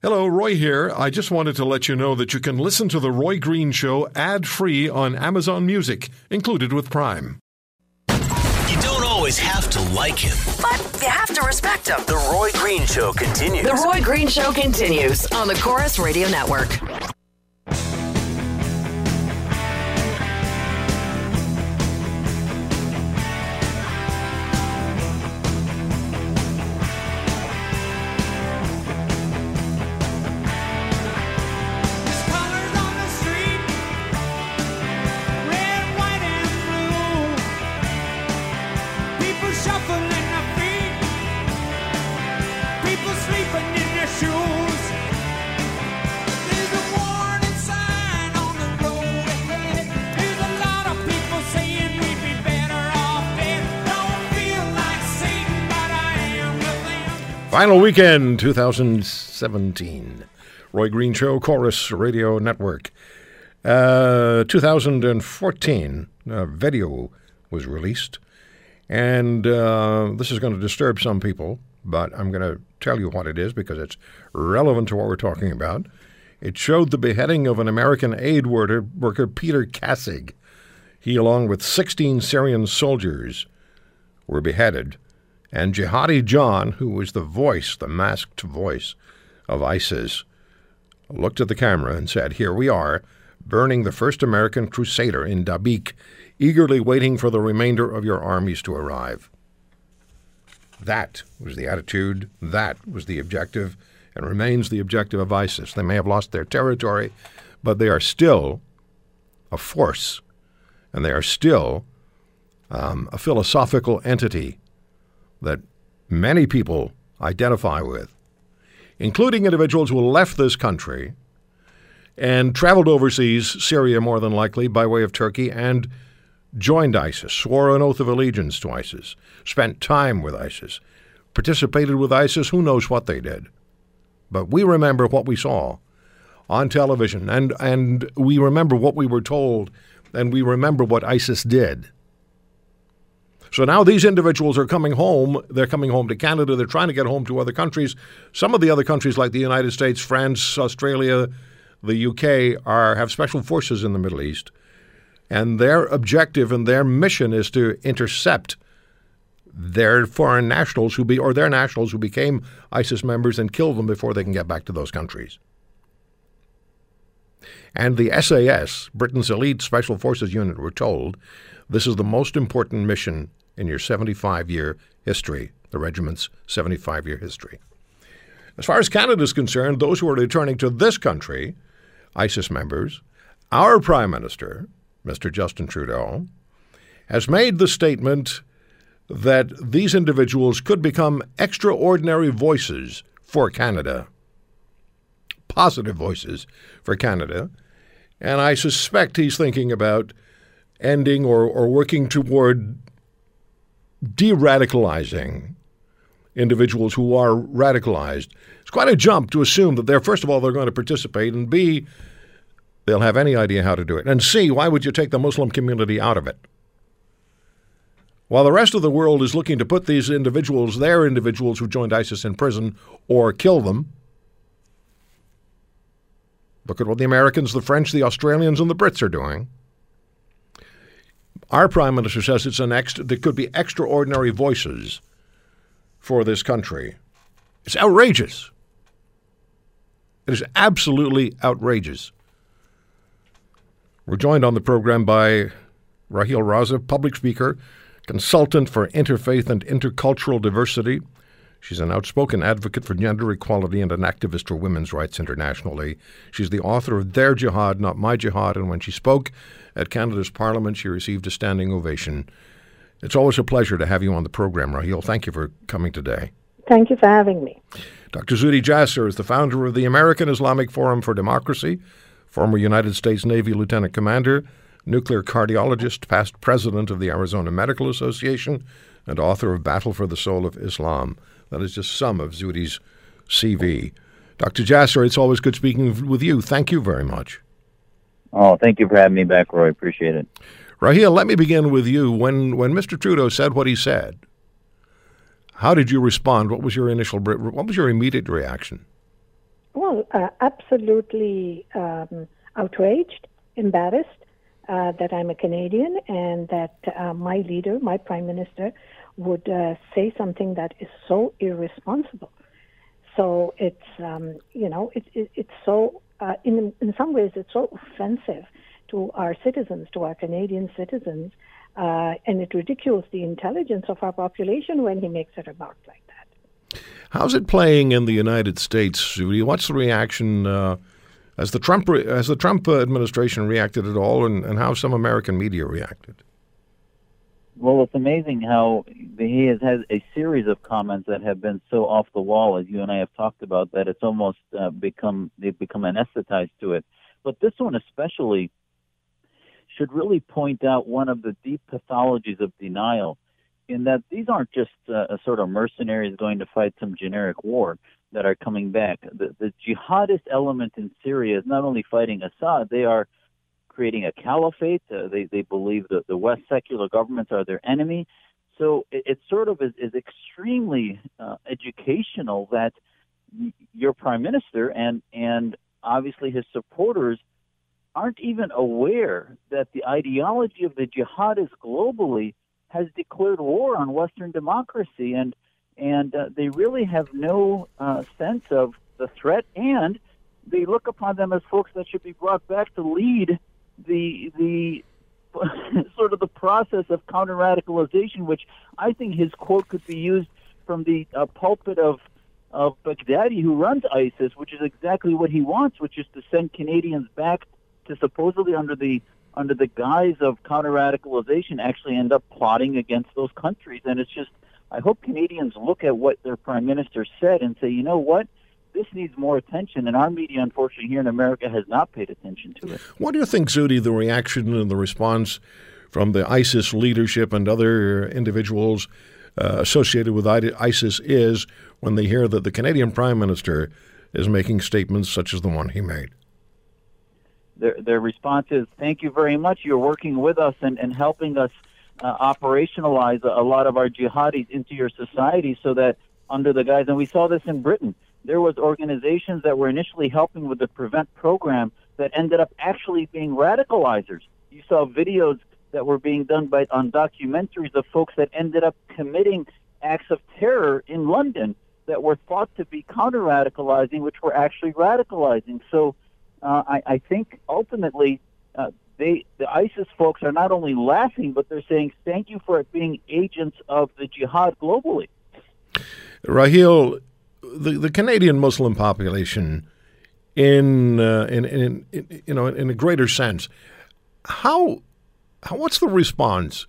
Hello, Roy here. I just wanted to let you know that you can listen to The Roy Green Show ad free on Amazon Music, included with Prime. You don't always have to like him, but you have to respect him. The Roy Green Show continues. The Roy Green Show continues on the Corus Radio Network. Final weekend 2017. Roy Green Show, Corus Radio Network. Uh, 2014, a video was released. And uh, this is going to disturb some people, but I'm going to tell you what it is because it's relevant to what we're talking about. It showed the beheading of an American aid worker, worker Peter Kassig. He, along with 16 Syrian soldiers, were beheaded and Jihadi John, who was the voice, the masked voice of ISIS, looked at the camera and said, Here we are, burning the first American crusader in Dabiq, eagerly waiting for the remainder of your armies to arrive. That was the attitude, that was the objective, and remains the objective of ISIS. They may have lost their territory, but they are still a force, and they are still um, a philosophical entity that many people identify with, including individuals who left this country and traveled overseas, Syria more than likely, by way of Turkey, and joined ISIS, swore an oath of allegiance to ISIS, spent time with ISIS, participated with ISIS, who knows what they did. But we remember what we saw on television, and, and we remember what we were told, and we remember what ISIS did. So now these individuals are coming home. They're coming home to Canada. They're trying to get home to other countries. Some of the other countries, like the United States, France, Australia, the UK, are have special forces in the Middle East, and their objective and their mission is to intercept their foreign nationals who be or their nationals who became ISIS members and kill them before they can get back to those countries. And the SAS, Britain's elite special forces unit, were told this is the most important mission in your 75 year history, the regiment's 75 year history. As far as Canada is concerned, those who are returning to this country, ISIS members, our Prime Minister, Mr. Justin Trudeau, has made the statement that these individuals could become extraordinary voices for Canada, positive voices for Canada. And I suspect he's thinking about ending or, or working toward de radicalizing individuals who are radicalized. It's quite a jump to assume that they're, first of all, they're going to participate, and B, they'll have any idea how to do it. And C, why would you take the Muslim community out of it? While the rest of the world is looking to put these individuals, their individuals who joined ISIS in prison, or kill them, look at what the Americans, the French, the Australians, and the Brits are doing. Our prime minister says it's an ex- there could be extraordinary voices for this country. It's outrageous. It is absolutely outrageous. We're joined on the program by Raheel Raza, public speaker, consultant for interfaith and intercultural diversity. She's an outspoken advocate for gender equality and an activist for women's rights internationally. She's the author of Their Jihad, Not My Jihad, and when she spoke at Canada's Parliament, she received a standing ovation. It's always a pleasure to have you on the program, Raheel. Thank you for coming today. Thank you for having me. Dr. Zuhdi Jasser is the founder of the American Islamic Forum for Democracy, former United States Navy Lieutenant Commander, nuclear cardiologist, past president of the Arizona Medical Association, and author of Battle for the Soul of Islam. That is just some of Zuhdi's CV. Dr. Jasser, it's always good speaking with you. Thank you very much. Oh, thank you for having me back, Roy. Appreciate it. Raheel, let me begin with you. When when Mr. Trudeau said what he said, how did you respond? What was your initial what was your immediate reaction? Well, uh, absolutely um, outraged, embarrassed uh, that I'm a Canadian and that uh, my leader, my prime minister, would uh, say something that is so irresponsible. So it's um, you know it, it, it's so uh, in in some ways it's so offensive to our citizens, to our Canadian citizens, uh, and it ridicules the intelligence of our population when he makes a remark like that. How's it playing in the United States? What's the reaction? Uh, has the Trump has the Trump administration reacted at all, and, and how some American media reacted? Well, it's amazing how he has had a series of comments that have been so off the wall, as you and I have talked about, that it's almost uh, become they've become anesthetized to it. But this one especially should really point out one of the deep pathologies of denial, in that these aren't just uh, a sort of mercenaries going to fight some generic war that are coming back. The, the jihadist element in Syria is not only fighting Assad; they are creating a caliphate. Uh, they they believe that the West secular governments are their enemy. So it, it sort of is, is extremely uh, educational that your prime minister and and obviously his supporters aren't even aware that the ideology of the jihadists globally has declared war on Western democracy, and and uh, they really have no uh, sense of the threat, and they look upon them as folks that should be brought back to lead the the sort of the process of counter radicalization, which I think his quote could be used from the uh, pulpit of of Baghdadi, who runs ISIS, which is exactly what he wants, which is to send Canadians back to supposedly under the under the guise of counter radicalization, actually end up plotting against those countries. And it's just, I hope Canadians look at what their prime minister said and say, you know what, this needs more attention, and our media, unfortunately, here in America, has not paid attention to it. What do you think, Zuhdi, the reaction and the response from the ISIS leadership and other individuals uh, associated with ISIS is when they hear that the Canadian Prime Minister is making statements such as the one he made? Their, their response is, Thank you very much. You're working with us and, and helping us uh, operationalize a lot of our jihadis into your society so that under the guise, and we saw this in Britain there was organizations that were initially helping with the prevent program that ended up actually being radicalizers. You saw videos that were being done by on documentaries of folks that ended up committing acts of terror in London that were thought to be counter radicalizing, which were actually radicalizing. So uh, I, I think ultimately uh, they the ISIS folks are not only laughing, but they're saying thank you for being agents of the jihad globally. Raheel, the, the Canadian Muslim population, in, uh, in, in, in, you know in a greater sense, how, how what's the response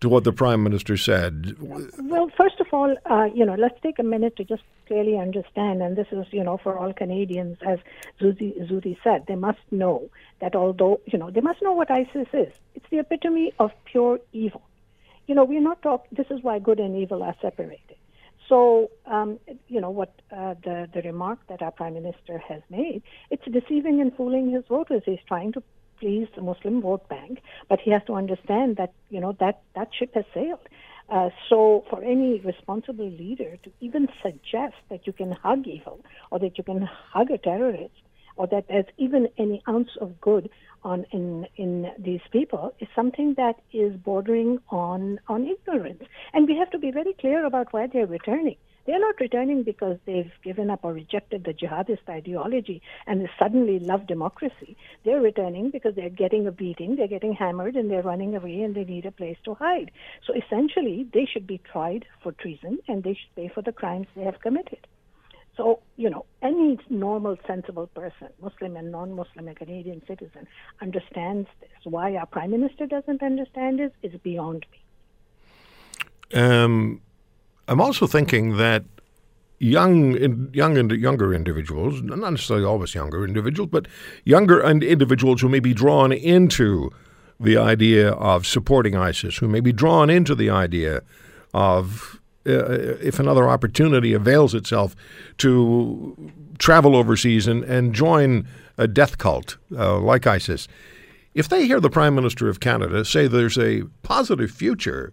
to what the prime minister said? Well, first of all, uh, you know, let's take a minute to just clearly understand, and this is you know for all Canadians, as Zuhdi, Zuhdi said, they must know that although you know they must know what ISIS is. It's the epitome of pure evil. You know, we're not talking. This is why good and evil are separated. So, um, you know, what uh, the, the remark that our prime minister has made, it's deceiving and fooling his voters. He's trying to please the Muslim vote bank, but he has to understand that, you know, that, that ship has sailed. Uh, so, for any responsible leader to even suggest that you can hug evil or that you can hug a terrorist or that there's even any ounce of good on in in these people is something that is bordering on on ignorance. And we have to be very clear about why they're returning. They're not returning because they've given up or rejected the jihadist ideology and suddenly love democracy. They're returning because they're getting a beating, they're getting hammered, and they're running away and they need a place to hide. So essentially, they should be tried for treason and they should pay for the crimes they have committed. So, you know, any normal, sensible person, Muslim and non Muslim, a Canadian citizen, understands this. Why our Prime Minister doesn't understand this is beyond me. Um, I'm also thinking that young, young and younger individuals, not necessarily always younger individuals, but younger and individuals who may be drawn into the idea of supporting ISIS, who may be drawn into the idea of if another opportunity avails itself to travel overseas and, and join a death cult uh, like ISIS, if they hear the Prime Minister of Canada say there's a positive future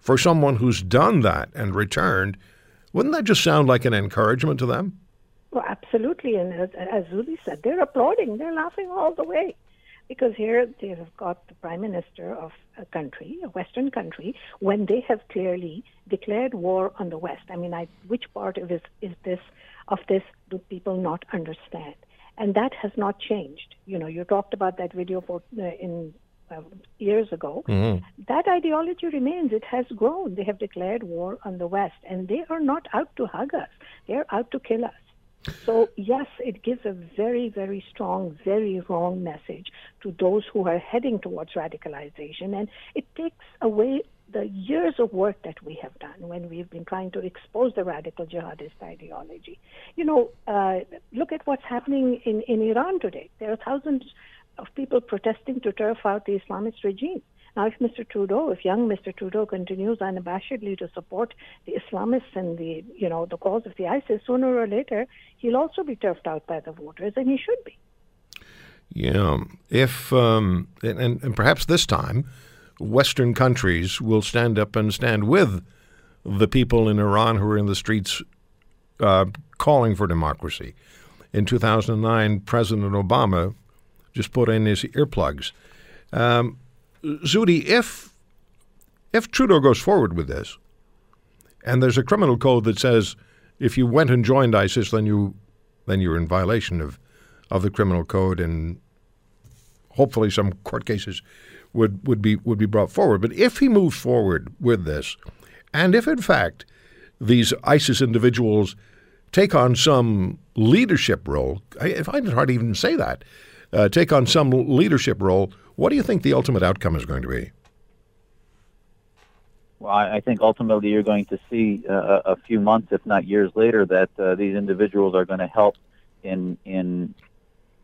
for someone who's done that and returned, wouldn't that just sound like an encouragement to them? Well, absolutely. And as, as Zuhdi said, they're applauding, they're laughing all the way. Because here they have got the prime minister of a country, a Western country, when they have clearly declared war on the West. I mean, I, which part of this is this of this do people not understand? And that has not changed. You know, you talked about that video for, uh, in uh, years ago. That ideology remains. It has grown. They have declared war on the West, and they are not out to hug us. They are out to kill us. So, yes, it gives a very, very strong, very wrong message to those who are heading towards radicalization. And it takes away the years of work that we have done when we've been trying to expose the radical jihadist ideology. You know, uh, look at what's happening in, in Iran today. There are thousands of people protesting to turf out the Islamist regime. Now, if Mr. Trudeau, if young Mr. Trudeau continues unabashedly to support the Islamists and the, you know, the cause of the ISIS, sooner or later he'll also be turfed out by the voters, and he should be. Yeah. If um, and, and, perhaps this time, Western countries will stand up and stand with the people in Iran who are in the streets uh, calling for democracy. In 2009, President Obama just put in his earplugs. Um, Zuhdi, if if Trudeau goes forward with this, and there's a criminal code that says if you went and joined ISIS, then you then you're in violation of of the criminal code, and hopefully some court cases would would be would be brought forward. But if he moves forward with this, and if in fact these ISIS individuals take on some leadership role, I, I find it hard to even say that, uh, take on some leadership role, what do you think the ultimate outcome is going to be? Well, I think ultimately you're going to see uh, a few months, if not years later, that uh, these individuals are going to help in in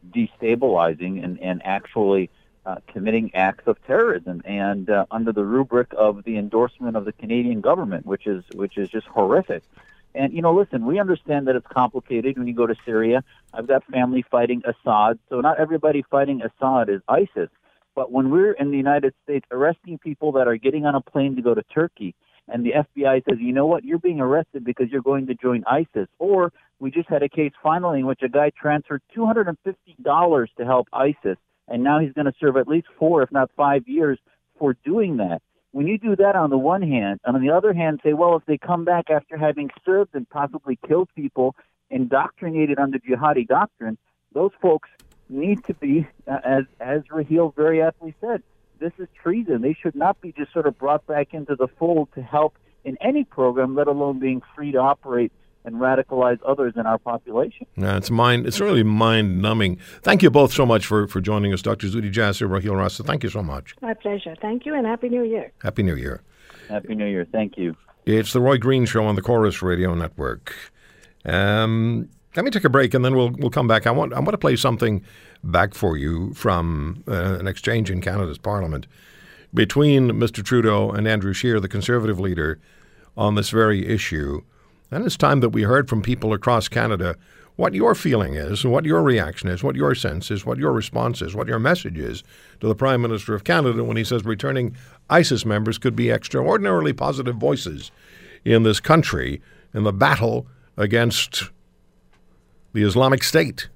destabilizing and, and actually uh, committing acts of terrorism, and uh, under the rubric of the endorsement of the Canadian government, which is which is just horrific. And you know, listen, we understand that it's complicated when you go to Syria. I've got family fighting Assad, so not everybody fighting Assad is ISIS. But when we're in the United States arresting people that are getting on a plane to go to Turkey, and the FBI says, you know what, you're being arrested because you're going to join ISIS, or we just had a case finally in which a guy transferred $250 to help ISIS, and now he's going to serve at least four, if not five years for doing that. When you do that on the one hand, and on the other hand, say, well, if they come back after having served and possibly killed people, indoctrinated under jihadi doctrine, those folks need to be, uh, as as Raheel very aptly said, this is treason. They should not be just sort of brought back into the fold to help in any program, let alone being free to operate and radicalize others in our population. Yeah, it's mind. It's really mind numbing. Thank you both so much for, for joining us, Dr. Zuhdi Jasser, Raheel Raza. Thank you so much. My pleasure. Thank you, and Happy New Year. Happy New Year. Happy New Year. Thank you. It's the Roy Green Show on the Corus Radio Network. Um, let me take a break and then we'll we'll come back. I want I want to play something back for you from uh, an exchange in Canada's Parliament between Mr. Trudeau and Andrew Scheer, the Conservative leader, on this very issue. And it's time that we heard from people across Canada what your feeling is, what your reaction is, what your sense is, what your response is, what your message is to the Prime Minister of Canada when he says returning ISIS members could be extraordinarily positive voices in this country in the battle against the Islamic State.